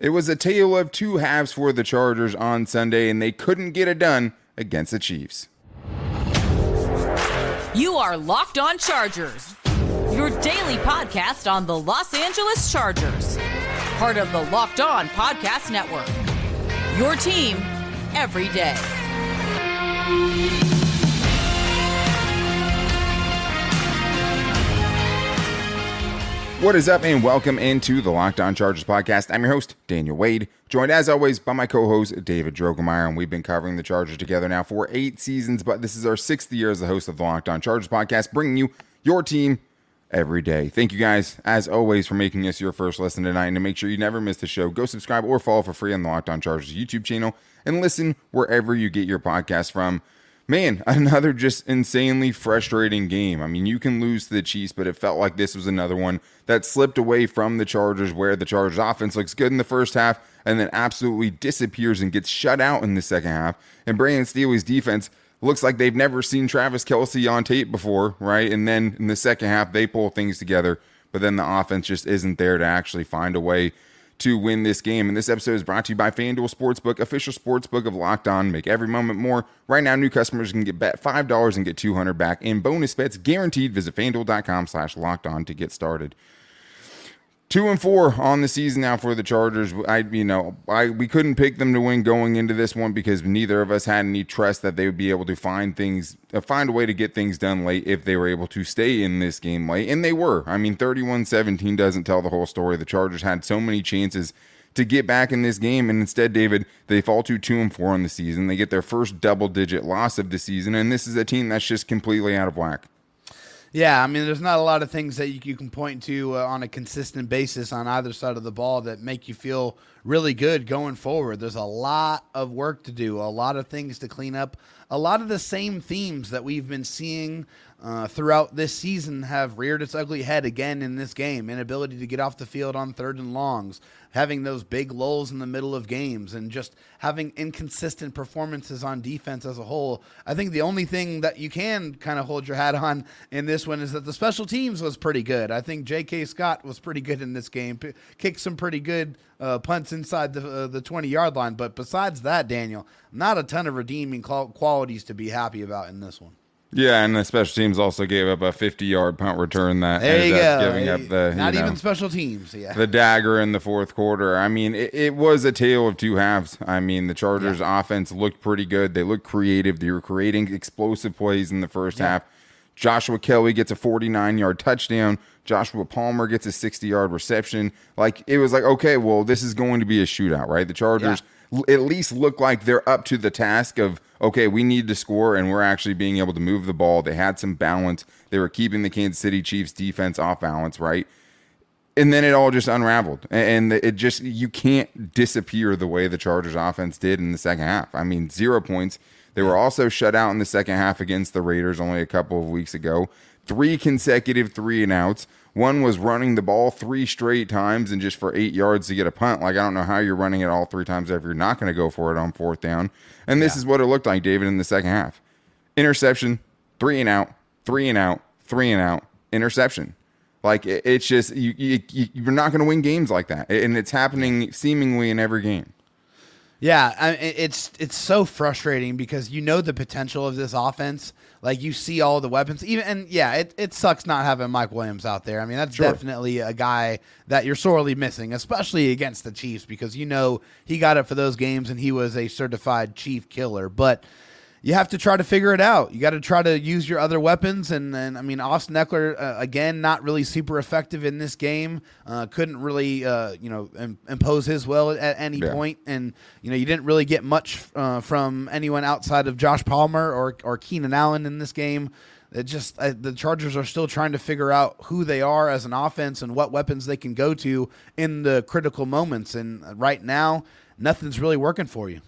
It was a tale of two halves for the Chargers on Sunday, and they couldn't get it done against the Chiefs. You are Locked On Chargers, your daily podcast on the Los Angeles Chargers, part of the Locked On Podcast Network. Your team every day. What is up, and welcome into the Locked On Chargers podcast. I'm your host, Daniel Wade, joined as always by my co host, David Drogemeyer, and we've been covering the Chargers together now for eight seasons, but this is our sixth year as the host of the Locked On Chargers podcast, bringing you your team every day. Thank you guys, as always, for making us your first listen tonight. And to make sure you never miss the show, go subscribe or follow for free on the Locked On Chargers YouTube channel and listen wherever you get your podcast from man, another just insanely frustrating game. I mean, you can lose to the Chiefs, but it felt like this was another one that slipped away from the Chargers, where the Chargers offense looks good in the first half and then absolutely disappears and gets shut out in the second half. And Brandon Staley's defense looks like they've never seen Travis Kelce on tape before, right? And then in the second half, they pull things together, but then the offense just isn't there to actually find a way to win this game. And this episode is brought to you by FanDuel Sportsbook, official sportsbook of Locked On. Make every moment more. Right now, new customers can get bet $5 and get 200 back in bonus bets guaranteed. Visit FanDuel.com slash locked on to get started two and four on the season now for the Chargers. I, you know, I we couldn't pick them to win going into this one because neither of us had any trust that they would be able to find things, uh, find a way to get things done late if they were able to stay in this game late, and they were. I mean, 31-17 doesn't tell the whole story. The Chargers had so many chances to get back in this game, and instead, David, they fall to two and four on the season. They get their first double-digit loss of the season, and this is a team that's just completely out of whack. Yeah, I mean, there's not a lot of things that you, can point to uh, on a consistent basis on either side of the ball that make you feel really good going forward. There's a lot of work to do, a lot of things to clean up. A lot of the same themes that we've been seeing uh, throughout this season have reared its ugly head again in this game. Inability to get off the field on third and longs, having those big lulls in the middle of games, and just having inconsistent performances on defense as a whole. I think the only thing that you can kind of hold your hat on in this one is that the special teams was pretty good. I think J.K. Scott was pretty good in this game, P- kicked some pretty good uh, punts inside the uh, the 20 yard line. But besides that, Daniel, not a ton of redeeming qualities to be happy about in this one. Yeah, and the special teams also gave up a 50-yard punt return that there ended up giving up the not know, even special teams. Yeah, the dagger in the fourth quarter. I mean, it, it was a tale of two halves. I mean, the Chargers' yeah. offense looked pretty good. They looked creative. They were creating explosive plays in the first yeah. half. Joshua Kelley gets a 49-yard touchdown. Joshua Palmer gets a 60-yard reception. Like it was like, okay, well, this is going to be a shootout, right? The Chargers. Yeah at least look like they're up to the task of okay, we need to score and we're actually being able to move the ball. They had some balance. They were keeping the Kansas City Chiefs defense off balance, right? And then it all just unraveled. And it just you can't disappear the way the Chargers offense did in the second half. I mean, zero points. They were also shut out in the second half against the Raiders only a couple of weeks ago. Three consecutive three and outs. One was running the ball three straight times and just for eight yards to get a punt. Like, I don't know how you're running it all three times if you're not going to go for it on fourth down. And this yeah. is what it looked like, David, in the second half interception, three and out, three and out, three and out, interception. Like, it's just, you, you, you're not going to win games like that. And it's happening seemingly in every game. Yeah, I it's it's so frustrating because you know the potential of this offense. Like you see all the weapons, even and yeah, it, it sucks not having Mike Williams out there. I mean, that's sure. definitely a guy that you're sorely missing, especially against the Chiefs, because you know he got it for those games and he was a certified Chief killer. But you have to try to figure it out. You got to try to use your other weapons. And, and I mean, Austin Ekeler, uh, again, not really super effective in this game. Uh, couldn't really, uh, you know, Im- impose his will at any yeah. point. And, you know, you didn't really get much uh, from anyone outside of Josh Palmer or, or Keenan Allen in this game. It just, uh, the Chargers are still trying to figure out who they are as an offense and what weapons they can go to in the critical moments. And right now, nothing's really working for you.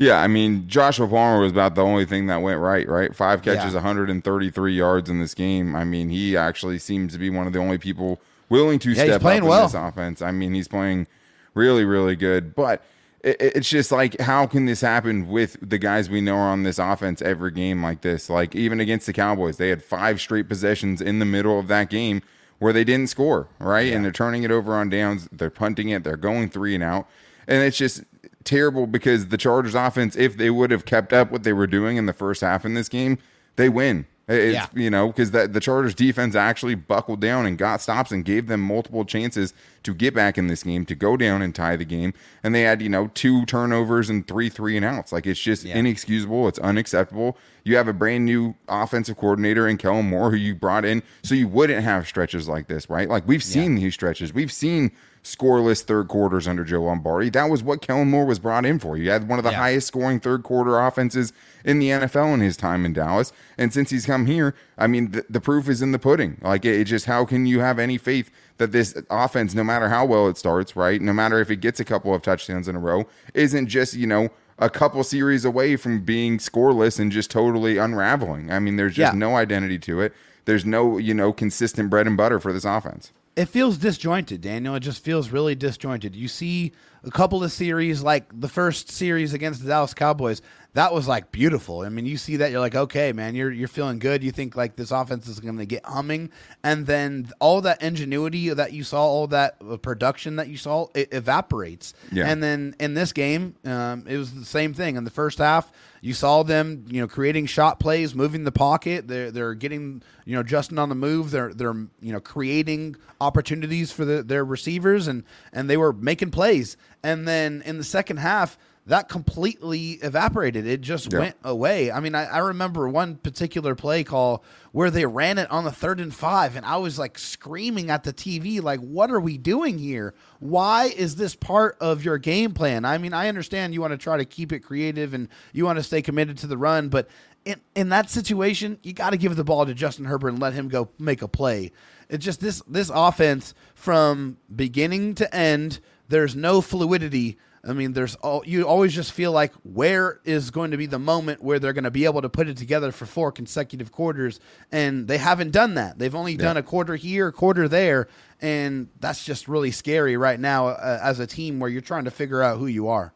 Yeah, I mean, Joshua Palmer was about the only thing that went right, right? Five catches, yeah. 133 yards in this game. I mean, he actually seems to be one of the only people willing to yeah, step up in well. this offense. I mean, he's playing really, really good. But it, it's just like, how can this happen with the guys we know are on this offense every game like this? Like, even against the Cowboys, they had five straight possessions in the middle of that game where they didn't score, right? Yeah. And they're turning it over on downs, they're punting it, they're going three and out. And it's just terrible because the Chargers offense, if they would have kept up what they were doing in the first half in this game, they win. It's, yeah. you know, because that the Chargers defense actually buckled down and got stops and gave them multiple chances to get back in this game, to go down and tie the game. And they had, you know, two turnovers and three three and outs. Like it's just yeah. inexcusable. It's unacceptable. You have a brand new offensive coordinator in Kellen Moore who you brought in so you wouldn't have stretches like this, right? Like we've seen yeah. these stretches. We've seen scoreless third quarters under Joe Lombardi. That was what Kellen Moore was brought in for. You had one of the yeah. highest scoring third quarter offenses in the NFL in his time in Dallas. And since he's come here, I mean, the, the proof is in the pudding. Like, it, it just, how can you have any faith that this offense, no matter how well it starts, right, no matter if it gets a couple of touchdowns in a row, isn't just, you know, a couple series away from being scoreless and just totally unraveling. I mean, there's just yeah. no identity to it. There's no, you know, consistent bread and butter for this offense it feels disjointed, Daniel. It just feels really disjointed. You see a couple of series, like the first series against the Dallas Cowboys, that was like beautiful. I mean, you see that you're like, okay, man, you're you're feeling good. You think like this offense is going to get humming, and then all that ingenuity that you saw, all that uh, production that you saw, it evaporates. Yeah. And then in this game, um, it was the same thing. In the first half, you saw them, you know, creating shot plays, moving the pocket. They're they're getting, you know, Justin on the move. They're they're you know creating opportunities for the, their receivers, and and they were making plays. And then in the second half that completely evaporated. It just went away. I mean, I, I, remember one particular play call where they ran it on the third and five, and I was like screaming at the TV, like, what are we doing here? Why is this part of your game plan? I mean, I understand you want to try to keep it creative and you want to stay committed to the run, but in, in that situation, you got to give the ball to Justin Herbert and let him go make a play. It's just this this offense from beginning to end, there's no fluidity I mean, there's all you always just feel like where is going to be the moment where they're going to be able to put it together for four consecutive quarters, and they haven't done that. They've only yeah. done a quarter here, a quarter there, and that's just really scary right now uh, as a team where you're trying to figure out who you are.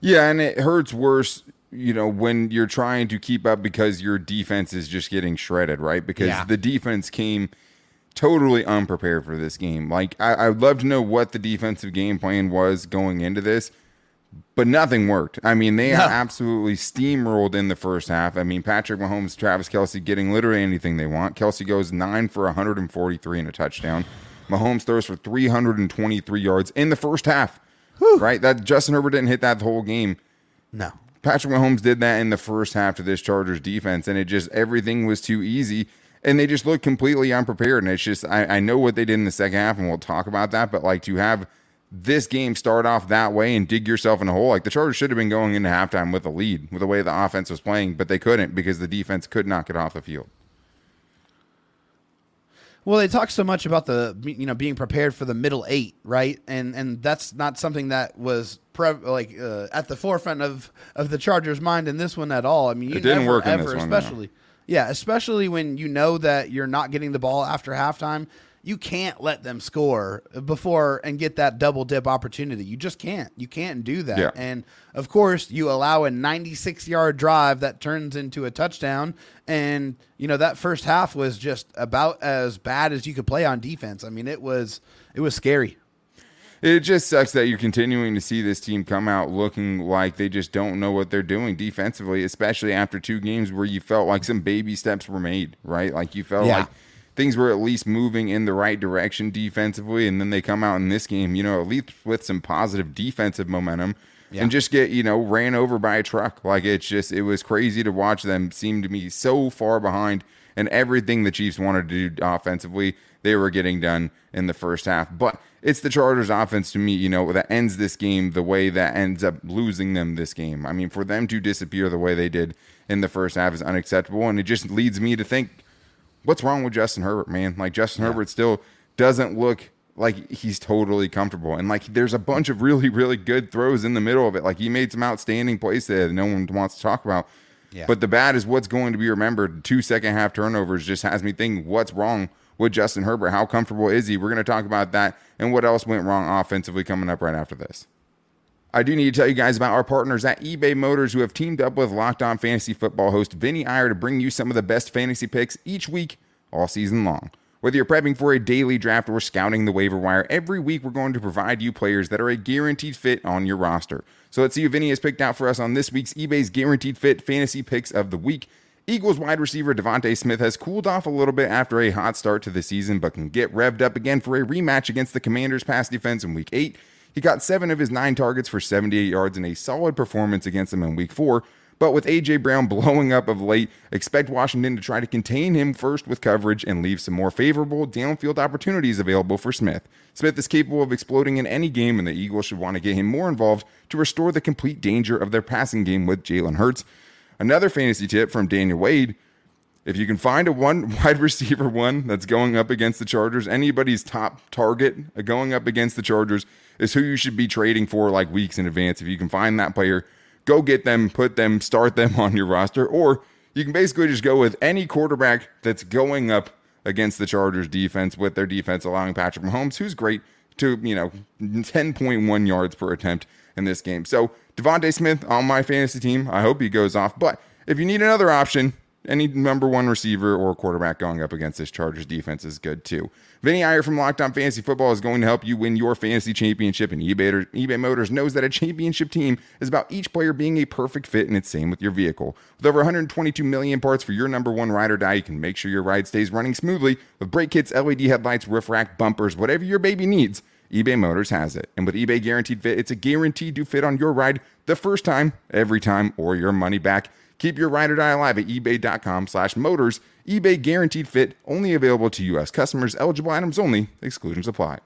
Yeah, and it hurts worse, you know, when you're trying to keep up because your defense is just getting shredded, right? Because yeah. the defense came totally unprepared for this game. Like I, I would love to know what the defensive game plan was going into this, but nothing worked. I mean, they no. absolutely steamrolled in the first half. I mean, Patrick Mahomes, Travis Kelce getting literally anything they want. Kelce goes nine for 143 and a touchdown. Mahomes throws for 323 yards in the first half. Whew. Right? That Justin Herbert didn't hit that the whole game. No. Patrick Mahomes did that in the first half to this Chargers defense, and it just everything was too easy and they just look completely unprepared. And it's just I, I know what they did in the second half, and we'll talk about that. But like to have this game start off that way and dig yourself in a hole, like the Chargers should have been going into halftime with a lead with the way the offense was playing, but they couldn't because the defense could not get off the field. Well, they talk so much about the you know being prepared for the middle eight, right? And and that's not something that was pre- like uh, at the forefront of of the Chargers' mind in this one at all. I mean, you it didn't never, work ever, one, especially. No yeah, especially when you know that you're not getting the ball after halftime. You can't let them score before and get that double dip opportunity. You just can't. You can't do that. Yeah. And of course, you allow a 96 yard drive that turns into a touchdown. And, you know, that first half was just about as bad as you could play on defense. I mean, it was it was scary it just sucks that you're continuing to see this team come out looking like they just don't know what they're doing defensively, especially after two games where you felt like some baby steps were made, right? Like you felt yeah. like things were at least moving in the right direction defensively, and then they come out in this game, you know, at least with some positive defensive momentum. Yeah. And just get, you know, ran over by a truck. Like it's just, it was crazy to watch them seem to be so far behind and everything the Chiefs wanted to do offensively, they were getting done in the first half. But it's the Chargers offense to me, you know, that ends this game the way that ends up losing them this game. I mean, for them to disappear the way they did in the first half is unacceptable. And it just leads me to think, what's wrong with Justin Herbert, man? Like, Justin yeah. Herbert still doesn't look like he's totally comfortable. And like, there's a bunch of really, really good throws in the middle of it. Like, he made some outstanding plays there that no one wants to talk about. Yeah. But the bad is what's going to be remembered. Two second half turnovers just has me thinking, what's wrong with Justin Herbert. How comfortable is he? We're going to talk about that and what else went wrong offensively coming up right after this. I do need to tell you guys about our partners at eBay Motors who have teamed up with Locked On Fantasy Football host Vinny Iyer to bring you some of the best fantasy picks each week all season long. Whether you're prepping for a daily draft or scouting the waiver wire, every week we're going to provide you players that are a guaranteed fit on your roster. So let's see who Vinny has picked out for us on this week's eBay's Guaranteed Fit Fantasy Picks of the Week. Eagles wide receiver DeVonta Smith has cooled off a little bit after a hot start to the season, but can get revved up again for a rematch against the Commanders' pass defense in Week 8. He got seven of his nine targets for 78 yards in a solid performance against them in Week 4, but with A.J. Brown blowing up of late, expect Washington to try to contain him first with coverage and leave some more favorable downfield opportunities available for Smith. Smith is capable of exploding in any game, and the Eagles should want to get him more involved to restore the complete danger of their passing game with Jalen Hurts. Another fantasy tip from Daniel Wade. If you can find a one wide receiver one that's going up against the Chargers, anybody's top target going up against the Chargers is who you should be trading for like weeks in advance. If you can find that player, go get them, put them, start them on your roster, or you can basically just go with any quarterback that's going up against the Chargers defense with their defense allowing Patrick Mahomes, who's great to, you know, 10.1 yards per attempt in this game. So DeVonta Smith on my fantasy team. I hope he goes off. But if you need another option, any number one receiver or quarterback going up against this Chargers defense is good too. Vinny Iyer from Locked On Fantasy Football is going to help you win your fantasy championship, and eBay, eBay Motors knows that a championship team is about each player being a perfect fit, and it's same with your vehicle. With over 122 million parts for your number one ride or die, you can make sure your ride stays running smoothly with brake kits, LED headlights, roof rack, bumpers, whatever your baby needs. eBay Motors has it. And with eBay Guaranteed Fit, it's a guaranteed to fit on your ride the first time, every time, or your money back. Keep your ride or die alive at ebay.com slash motors. eBay guaranteed fit, only available to U.S. customers, eligible items only, exclusions apply.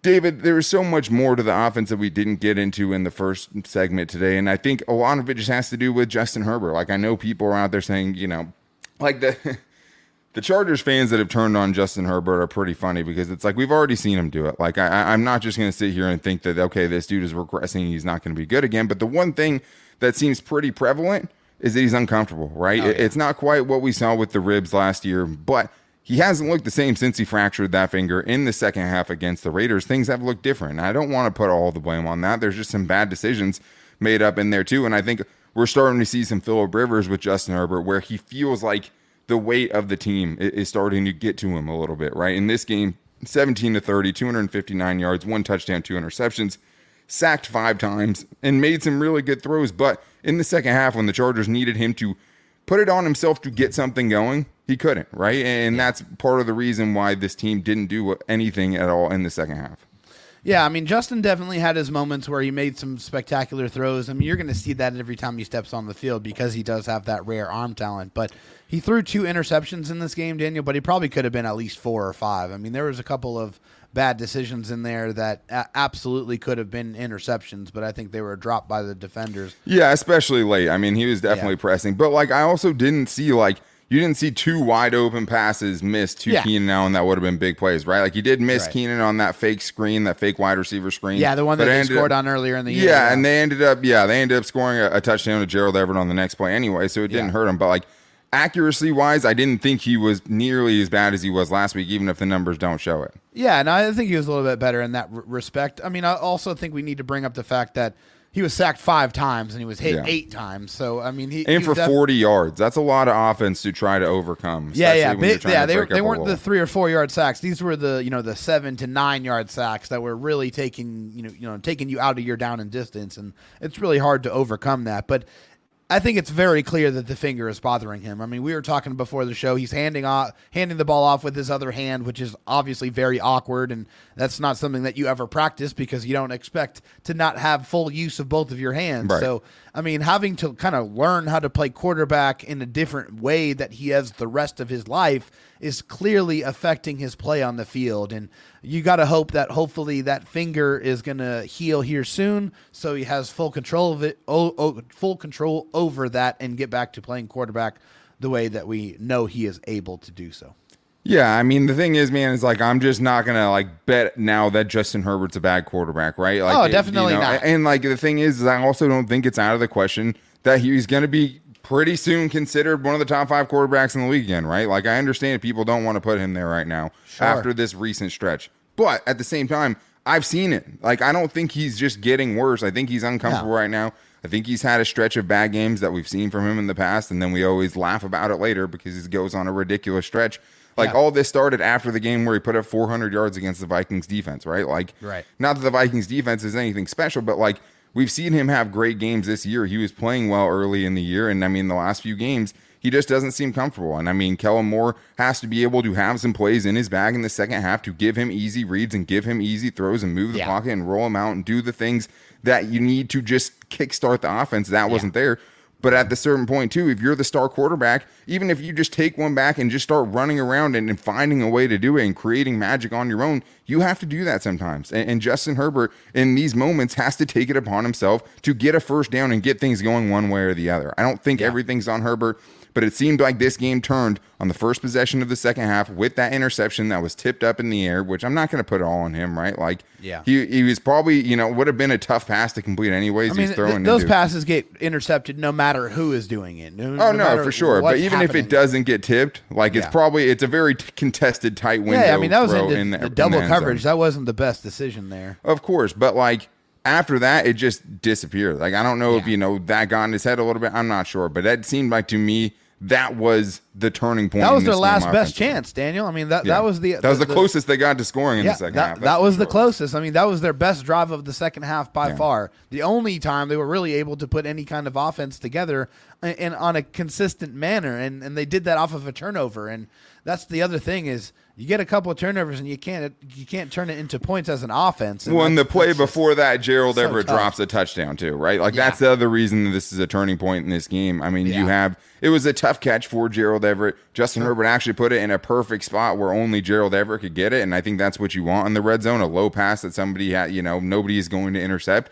David, there is so much more to the offense that we didn't get into in the first segment today. And I think a lot of it just has to do with Justin Herbert. Like, I know people are out there saying, you know, like the. the Chargers fans that have turned on Justin Herbert are pretty funny because it's like we've already seen him do it. Like I, am not just going to sit here and think that okay, this dude is regressing, he's not going to be good again. But the one thing that seems pretty prevalent is that he's uncomfortable, right? Oh, yeah. It's not quite what we saw with the ribs last year, but he hasn't looked the same since he fractured that finger in the second half against the Raiders. Things have looked different. I don't want to put all the blame on that. There's just some bad decisions made up in there too, and I think we're starting to see some Philip Rivers with Justin Herbert where he feels like the weight of the team is starting to get to him a little bit, right? In this game, 17 to 30, 259 yards, one touchdown, two interceptions sacked five times, and made some really good throws. But in the second half, when the Chargers needed him to put it on himself to get something going, he couldn't, right? And that's part of the reason why this team didn't do anything at all in the second half. Yeah, I mean, Justin definitely had his moments where he made some spectacular throws. I mean, you're going to see that every time he steps on the field because he does have that rare arm talent. But he threw two interceptions in this game, Daniel, but he probably could have been at least four or five. I mean, there was a couple of bad decisions in there that absolutely could have been interceptions, but I think they were dropped by the defenders. Yeah, especially late. I mean, he was definitely yeah. pressing, but like I also didn't see like you didn't see two wide open passes missed to yeah. Keenan Allen that would have been big plays, right? Like he did miss right. Keenan on that fake screen, that fake wide receiver screen. Yeah, the one that they scored up, on earlier in the year. Yeah, and they ended up yeah, they ended up scoring a, a touchdown to Gerald Everett on the next play anyway, so it didn't yeah. hurt him. But like accuracy wise, I didn't think he was nearly as bad as he was last week, even if the numbers don't show it. Yeah, and I think he was a little bit better in that r- respect. I mean, I also think we need to bring up the fact that he was sacked five times and he was hit yeah. eight times. So I mean, he and for def- forty yards, that's a lot of offense to try to overcome. Yeah, yeah, yeah. They, they weren't the three or four yard sacks. These were the you know the seven to nine yard sacks that were really taking you know you know taking you out of your down and distance, and it's really hard to overcome that. But I think it's very clear that the finger is bothering him. I mean, we were talking before the show. He's handing off, handing the ball off with his other hand, which is obviously very awkward, and that's not something that you ever practice because you don't expect to not have full use of both of your hands. Right. So, I mean, having to kind of learn how to play quarterback in a different way that he has the rest of his life is clearly affecting his play on the field. And you got to hope that hopefully that finger is going to heal here soon, so he has full control of it, oh, oh, full control over that, and get back to playing quarterback the way that we know he is able to do so. Yeah, I mean the thing is, man, is like I'm just not gonna like bet now that Justin Herbert's a bad quarterback, right? Like, oh, definitely you know, not. And like the thing is, is I also don't think it's out of the question that he's gonna be pretty soon considered one of the top five quarterbacks in the league again, right? Like I understand people don't want to put him there right now sure. after this recent stretch, but at the same time, I've seen it. Like I don't think he's just getting worse. I think he's uncomfortable right now. I think he's had a stretch of bad games that we've seen from him in the past, and then we always laugh about it later because he goes on a ridiculous stretch. Like Yeah. all this started after the game where he put up 400 yards against the Vikings defense, right? Like, Right. not that the Vikings defense is anything special, but like we've seen him have great games this year. He was playing well early in the year, and I mean the last few games he just doesn't seem comfortable. And I mean Kellen Moore has to be able to have some plays in his bag in the second half to give him easy reads and give him easy throws and move the Yeah. pocket and roll him out and do the things that you need to just kickstart the offense. That wasn't there. But at the certain point too, if you're the star quarterback, even if you just take one back and just start running around and, and finding a way to do it and creating magic on your own, you have to do that sometimes. And, and Justin Herbert in these moments has to take it upon himself to get a first down and get things going one way or the other. I don't think everything's on Herbert. But it seemed like this game turned on the first possession of the second half with that interception that was tipped up in the air, which I'm not going to put it all on him, right? Like, Yeah. he, he was probably, you know, would have been a tough pass to complete anyways. I mean, he's throwing th- those into. passes get intercepted no matter who is doing it. No, Oh no, matter for sure. But even if it doesn't get tipped, like it's Yeah. probably it's a very t- contested, tight window. yeah, I mean that was into in the, the in double the end zone. coverage. That wasn't the best decision there. Of course, but like after that, it just disappeared. Like I don't know if you know that got in his head a little bit. I'm not sure, but that seemed like to me that was the turning point. That was their last best chance, Daniel. I mean that Yeah. that was the that was the, closest they got to scoring in Yeah, the second that, half. that was for the closest. I mean, that was their best drive of the second half by Yeah. far. The only time they were really able to put any kind of offense together and, and on a consistent manner, and and they did that off of a turnover. And that's the other thing is you get a couple of turnovers and you can't you can't turn it into points as an offense. And Well, in the play before that, Gerald so Everett tough. drops a touchdown too, right? Like Yeah. that's the other reason that this is a turning point in this game. I mean, you have it was a tough catch for Gerald Everett. Justin Herbert actually put it in a perfect spot where only Gerald Everett could get it, and I think that's what you want in the red zone—a low pass that somebody had, you know, nobody is going to intercept.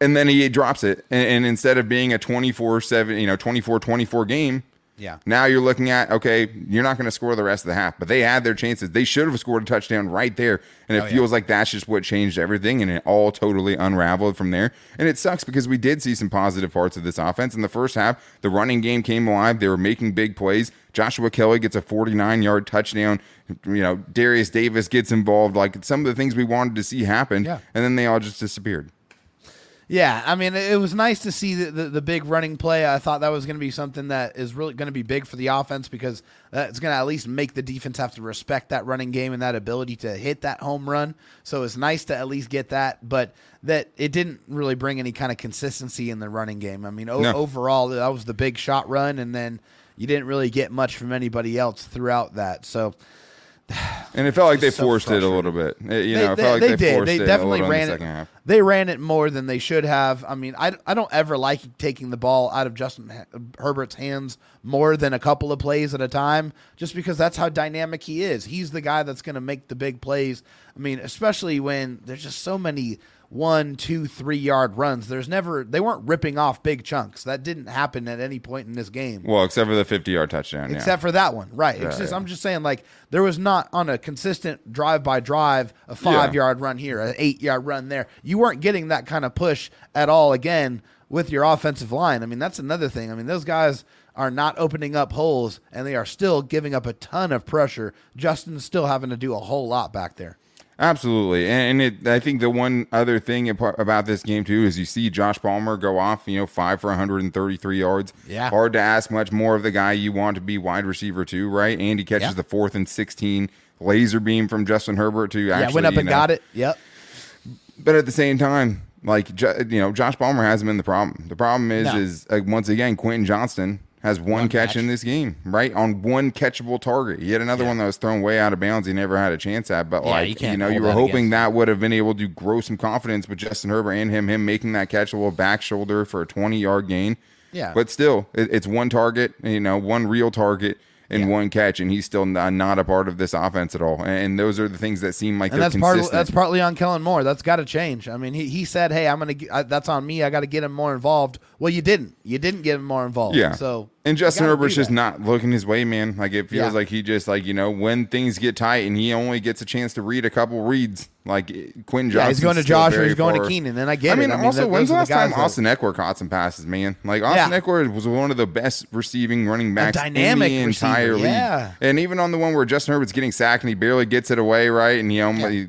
And then he drops it, and, and instead of being a 24-7, you know, 24-24 game, Yeah. now you're looking at okay, you're not going to score the rest of the half, but they had their chances. They should have scored a touchdown right there, and it Oh, yeah. feels like that's just what changed everything, and it all totally unraveled from there. And it sucks because we did see some positive parts of this offense in the first half. The running game came alive; they were making big plays. Joshua Kelley gets a 49 yard touchdown. You know, Derius Davis gets involved. Like some of the things we wanted to see happen, Yeah. and then they all just disappeared. Yeah, I mean, it was nice to see the, the, the big running play. I thought that was going to be something that is really going to be big for the offense because it's going to at least make the defense have to respect that running game and that ability to hit that home run. So it's nice to at least get that, but that it didn't really bring any kind of consistency in the running game. I mean, o- No. overall, that was the big shot run, and then you didn't really get much from anybody else throughout that. So And it felt like they so forced it a little bit. It- you they, know, it they- felt like they they, did. They definitely a ran it. half. They ran it more than they should have. I mean, I, I don't ever like taking the ball out of Justin Herbert's hands more than a couple of plays at a time, just because that's how dynamic he is. He's the guy that's going to make the big plays. I mean, especially when there's just so many one, two, three yard runs. There's never they weren't ripping off big chunks. That didn't happen at any point in this game Well, except for the 50 yard touchdown. yeah. except for that one, right? It's Yeah, just yeah. I'm just saying, like there was not on a consistent drive by drive a five Yeah. yard run here, an eight yard run there. You weren't getting that kind of push at all again with your offensive line. I mean, that's another thing. I mean, those guys are not opening up holes, and they are still giving up a ton of pressure. Justin's still having to do a whole lot back there. Absolutely, and it, I think the one other thing about this game too is you see Josh Palmer go off, you know, five for 133 yards. Yeah. hard to ask much more of the guy you want to be wide receiver too, right? And he catches Yeah. the fourth and 16 laser beam from Justin Herbert to actually yeah, went up and know, got it. Yep. But at the same time, like you know, Josh Palmer hasn't been the problem. The problem is, No. is uh, once again, Quentin Johnston has one, One catch, catch. in this game, right on one catchable target. He had another Yeah. one that was thrown way out of bounds. He never had a chance at, but Yeah, like you you, know, you were hoping against that would have been able to grow some confidence with Justin Herbert and him, him making that catchable back shoulder for a twenty yard gain. Yeah. but still, it, it's one target, you know, one real target. And Yeah. one catch, and he's still not, uh, not a part of this offense at all. And those are the things that seem like and that's part of, that's partly on Kellen Moore. That's got to change. I mean, he, he said, "Hey, I'm gonna. I, that's on me. I got to get him more involved." Well, you didn't. You didn't get him more involved. Yeah. So and Justin Herbert's just not looking his way, man. Like it feels Yeah. like he just like you know when things get tight and he only gets a chance to read a couple reads. Like Quinn Johnston. Yeah, he's going to Josh or he's going to Keenan, and I get I mean, it. I mean, also that- when's the last time that- Austin Ekeler caught some passes, man? Like Austin Yeah. Eckler was one of the best receiving running backs dynamic in the entire receiver, league. yeah. And even on the one where Justin Herbert's getting sacked and he barely gets it away, right? And he almost Yeah.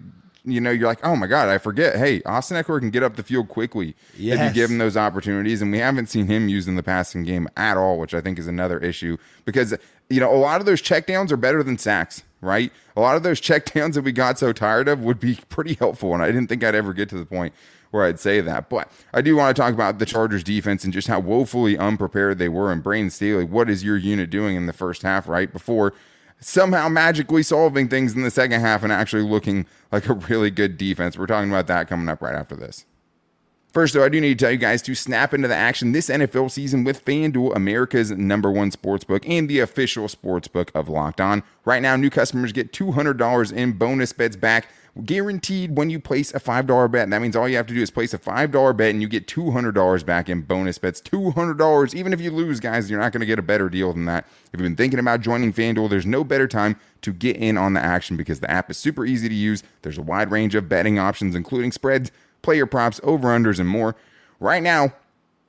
You know, you're like, oh my God, I forget. Hey, Austin Ekeler can get up the field quickly if you give him those opportunities. And we haven't seen him used in the passing game at all, which I think is another issue because, you know, a lot of those checkdowns are better than sacks, right? A lot of those checkdowns that we got so tired of would be pretty helpful. And I didn't think I'd ever get to the point where I'd say that. But I do want to talk about the Chargers defense and just how woefully unprepared they were. And Brandon Staley, what is your unit doing in the first half, right? Before somehow magically solving things in the second half and actually looking like a really good defense. We're talking about that coming up right after this. First, though, I do need to tell you guys to snap into the action this NFL season with FanDuel, America's number one sportsbook and the official sportsbook of Locked On. Right now, new customers get $200 in bonus bets back guaranteed when you place a $5 bet. That means all you have to do is place a $5 bet and you get $200 back in bonus bets. $200. Even if you lose, guys, you're not going to get a better deal than that. If you've been thinking about joining FanDuel, there's no better time to get in on the action because the app is super easy to use. There's a wide range of betting options, including spreads, player props, over-unders, and more. Right now,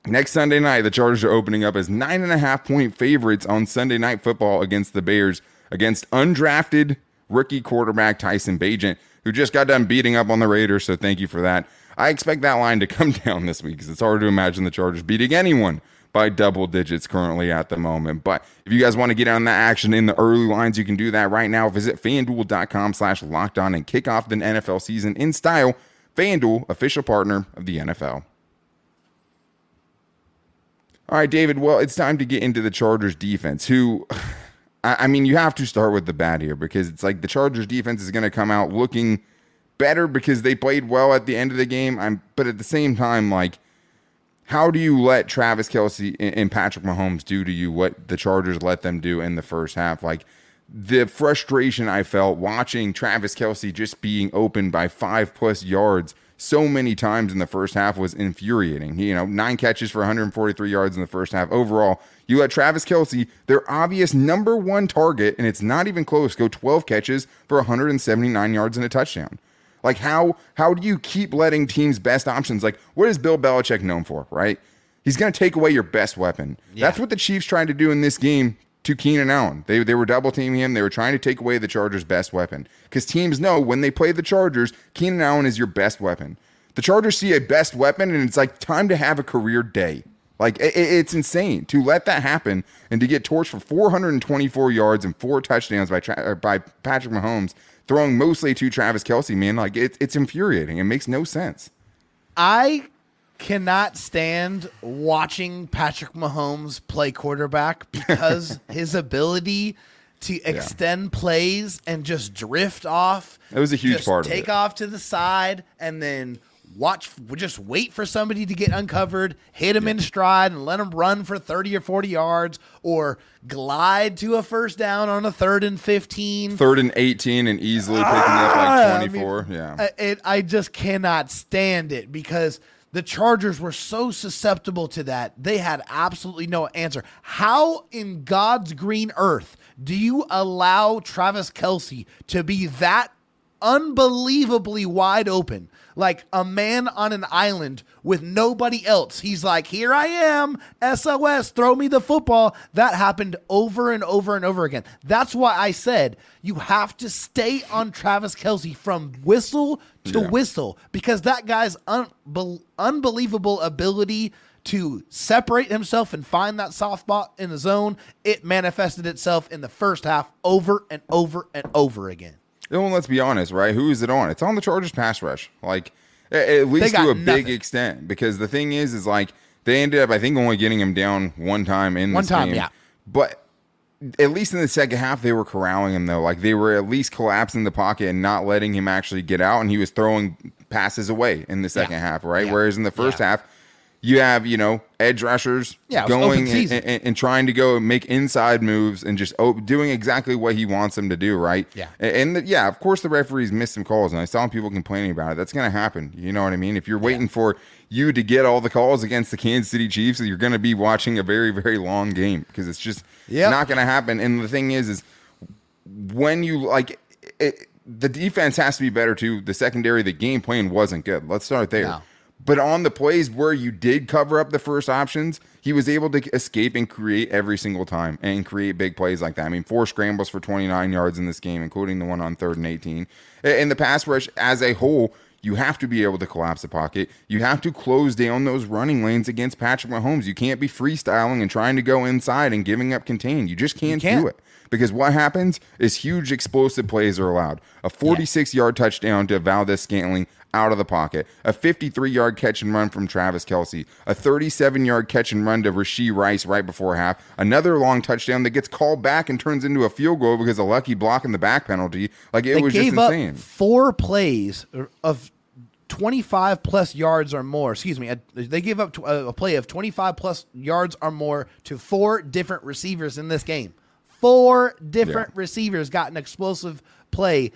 Next Sunday night, the Chargers are opening up as nine and a half point favorites on Sunday Night Football against the Bears, against undrafted rookie quarterback Tyson Bagent, who just got done beating up on the Raiders. So thank you for that. I expect that line to come down this week because it's hard to imagine the Chargers beating anyone by double digits currently at the moment. But if you guys want to get on that action in the early lines, you can do that right now. Visit fanduel.com slash locked on and kick off the NFL season in style. FanDuel, official partner of the NFL. All right, David. Well, it's time to get into the Chargers defense, who, I, I mean, you have to start with the bad here because it's like the Chargers defense is going to come out looking better because they played well at the end of the game. I'm, but at the same time, like, how do you let Travis Kelce and, Patrick Mahomes do to you what the Chargers let them do in the first half? Like, the frustration I felt watching Travis Kelce just being open by five plus yards so many times in the first half was infuriating. He, you know, nine catches for 143 yards in the first half. Overall, you let Travis Kelce, their obvious number one target, and it's not even close, go 12 catches for 179 yards and a touchdown. Like how how do you keep letting teams' best options? Like what is Bill Belichick known for? Right, he's going to take away your best weapon. That's what the Chiefs tried to do in this game to Keenan Allen. They they were double teaming him. They were trying to take away the Chargers' best weapon because teams know when they play the Chargers, Keenan Allen is your best weapon. The Chargers see a best weapon, and it's like time to have a career day. Like it, it- it's insane to let that happen and to get torched for 424 yards and four touchdowns by by Patrick Mahomes, throwing mostly to Travis Kelce. Man, like it, it's infuriating. It makes no sense. I cannot stand watching Patrick Mahomes play quarterback because his ability to extend plays and just drift off. That was a huge part of Take it. off to the side and then watch, just wait for somebody to get uncovered, hit him in stride, and let him run for 30 or 40 yards, or glide to a first down on a third and 15. Third and 18 and easily picking up Ah, like I mean, 24. yeah. It, I just cannot stand it because the Chargers were so susceptible to that. They had absolutely no answer. How in God's green earth do you allow Travis Kelce to be that unbelievably wide open? Like a man on an island with nobody else. He's like, Here I am, SOS, throw me the football. That happened over and over and over again. That's why I said you have to stay on Travis Kelce from whistle to Yeah. whistle because that guy's unbel- unbelievable ability to separate himself and find that soft spot in the zone, it manifested itself in the first half over and over and over again. Well, let's be honest, right? Who is it on? It's on the Chargers pass rush. Like at least to a big extent. Because the thing is, is like they ended up, I think, only getting him down one time in One time, game. yeah. But at least in the second half, they were corralling him though. Like they were at least collapsing the pocket and not letting him actually get out, and he was throwing passes away in the second half, right? Yeah. Whereas in the first Yeah. half. You have, you know, edge rushers Yeah, it was open going and, and, and trying to go and make inside moves and just oh, doing exactly what he wants them to do, right? Yeah. And the, yeah, of course the referees missed some calls, and I saw people complaining about it. That's going to happen. You know what I mean? If you're waiting for you to get all the calls against the Kansas City Chiefs, you're going to be watching a very, very long game because it's just Yep. not going to happen. And the thing is, is when you like it, the defense has to be better too. The secondary, the game plan wasn't good. Let's start there. No. But on the plays where you did cover up the first options, he was able to escape and create every single time and create big plays like that. I mean, four scrambles for 29 yards in this game, including the one on third and 18. In the pass rush as a whole, you have to be able to collapse the pocket. You have to close down those running lanes against Patrick Mahomes. You can't be freestyling and trying to go inside and giving up contain. You just can't, can't. do it. Because what happens is huge explosive plays are allowed. A 46 yard touchdown to Valdes-Scantling out of the pocket, a 53 yard catch and run from Travis Kelce, a 37 yard catch and run to Rashee Rice right before half, another long touchdown that gets called back and turns into a field goal because a lucky block in the back penalty. Like it they was just insane. four plays er, of 25 plus yards or more. Excuse me. They gave up uh, a play of 25 plus yards or more to four different receivers in this game. Four different yeah. receivers got an explosive play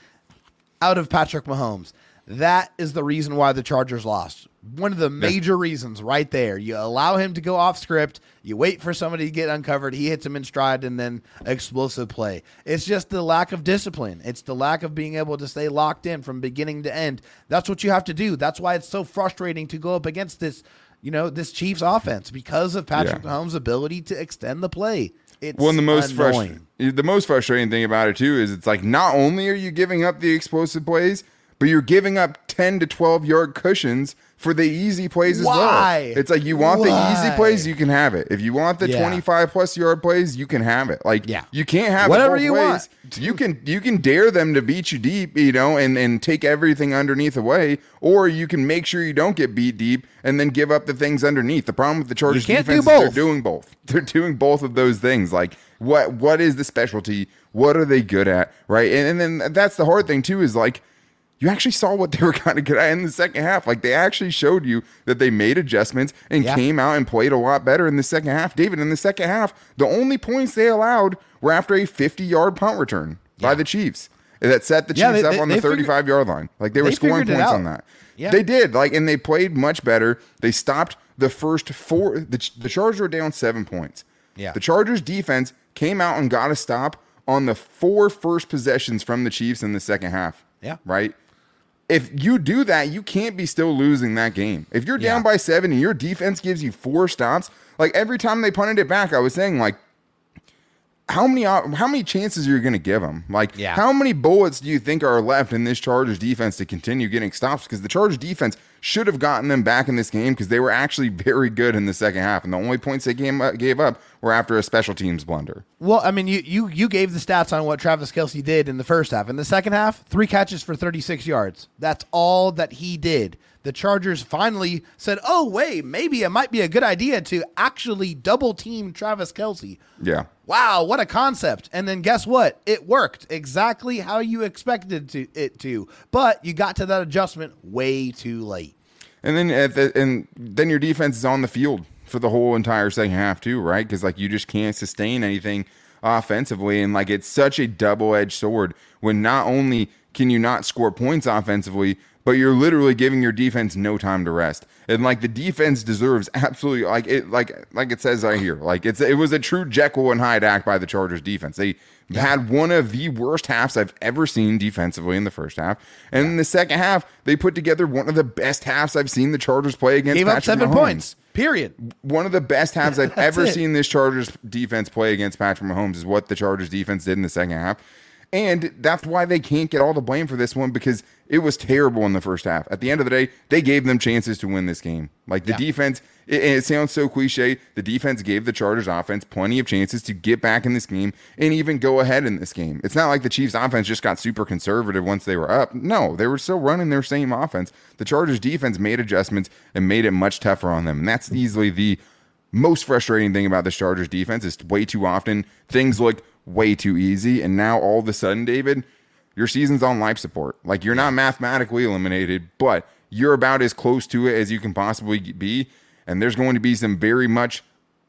out of Patrick Mahomes. That is the reason why the Chargers lost. One of the major reasons right there. You allow him to go off script, you wait for somebody to get uncovered, he hits him in stride, and then explosive play. It's just the lack of discipline. It's the lack of being able to stay locked in from beginning to end. That's what you have to do. That's why it's so frustrating to go up against this, you know, this Chiefs offense because of Patrick yeah. Mahomes' ability to extend the play. It's well, the most frustrating the most frustrating thing about it too is it's like not only are you giving up the explosive plays, but you're giving up 10 to 12 yard cushions for the easy plays as Why? well. It's like you want Why? the easy plays, you can have it. If you want the yeah. 25 plus yard plays, you can have it. Like yeah. you can't have whatever you ways. want. You can you can dare them to beat you deep, you know, and and take everything underneath away, or you can make sure you don't get beat deep and then give up the things underneath. The problem with the Chargers defense do is they're doing both. They're doing both of those things. Like what what is the specialty? What are they good at? Right? And, and then that's the hard thing too is like you actually saw what they were kind of good at in the second half. Like they actually showed you that they made adjustments and yeah. came out and played a lot better in the second half. David, in the second half, the only points they allowed were after a 50 yard punt return yeah. by the Chiefs eh, that set the Chiefs yeah, they, up they, on the 35 yard line. Like they were they scoring points on that. Yeah. They did. Like, and they played much better. They stopped the first four. The, the Chargers were down seven points. Yeah. The Chargers defense came out and got a stop on the four first possessions from the Chiefs in the second half. Yeah. Right if you do that, you can't be still losing that game. If you're down yeah. by seven and your defense gives you four stops, like every time they punted it back, I was saying like, how many how many chances are you going to give them? Like, yeah. how many bullets do you think are left in this Chargers defense to continue getting stops? Because the Chargers defense should have gotten them back in this game because they were actually very good in the second half, and the only points they gave, uh, gave up were after a special teams blunder. Well, I mean, you you you gave the stats on what Travis Kelce did in the first half. In the second half, three catches for 36 yards. That's all that he did the Chargers finally said, "Oh, wait, maybe it might be a good idea to actually double team Travis Kelce." Yeah. Wow, what a concept! And then guess what? It worked exactly how you expected to it to, but you got to that adjustment way too late. And then at the, and then your defense is on the field for the whole entire second half too, right? Because like you just can't sustain anything offensively, and like it's such a double edged sword when not only can you not score points offensively, but you're literally giving your defense no time to rest. And like the defense deserves absolutely like it like like it says right here. Like it's it was a true Jekyll and Hyde act by the Chargers defense. They yeah. had one of the worst halves I've ever seen defensively in the first half. And yeah. in the second half, they put together one of the best halves I've seen the Chargers play against Gave Patrick up seven Mahomes. points. Period. One of the best halves I've ever it. seen this Chargers defense play against Patrick Mahomes is what the Chargers defense did in the second half. And that's why they can't get all the blame for this one because it was terrible in the first half. At the end of the day, they gave them chances to win this game. Like the yeah. defense, it, it, sounds so cliche. The defense gave the Chargers offense plenty of chances to get back in this game and even go ahead in this game. It's not like the Chiefs offense just got super conservative once they were up. No, they were still running their same offense. The Chargers defense made adjustments and made it much tougher on them. And that's easily the most frustrating thing about the Chargers defense is way too often things look way too easy. And now all of a sudden, David, your season's on life support. Like you're not mathematically eliminated, but you're about as close to it as you can possibly be. And there's going to be some very much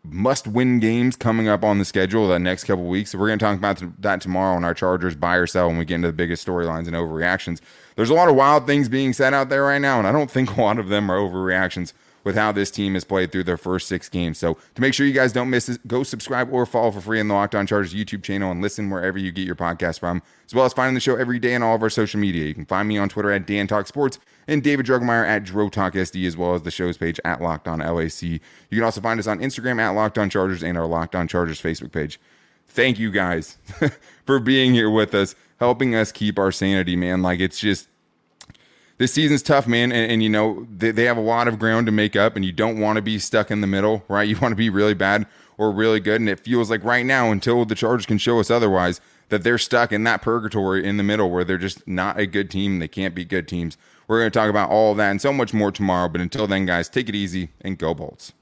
must win games coming up on the schedule the next couple weeks. So we're going to talk about that tomorrow on our Chargers buy or sell when we get into the biggest storylines and overreactions. There's a lot of wild things being said out there right now, and I don't think a lot of them are overreactions with how this team has played through their first six games. So to make sure you guys don't miss it, go subscribe or follow for free in the Locked On Chargers YouTube channel and listen wherever you get your podcast from, as well as finding the show every day on all of our social media. You can find me on Twitter at Dan Talk Sports and David Drogemeyer at Dro Talk SD, as well as the show's page at Locked On LAC. You can also find us on Instagram at Locked On Chargers and our Locked On Chargers Facebook page. Thank you guys for being here with us, helping us keep our sanity, man. Like it's just this season's tough, man. And, and you know, they, they, have a lot of ground to make up, and you don't want to be stuck in the middle, right? You want to be really bad or really good. And it feels like right now, until the Chargers can show us otherwise, that they're stuck in that purgatory in the middle where they're just not a good team. They can't be good teams. We're going to talk about all of that and so much more tomorrow. But until then, guys, take it easy and go Bolts.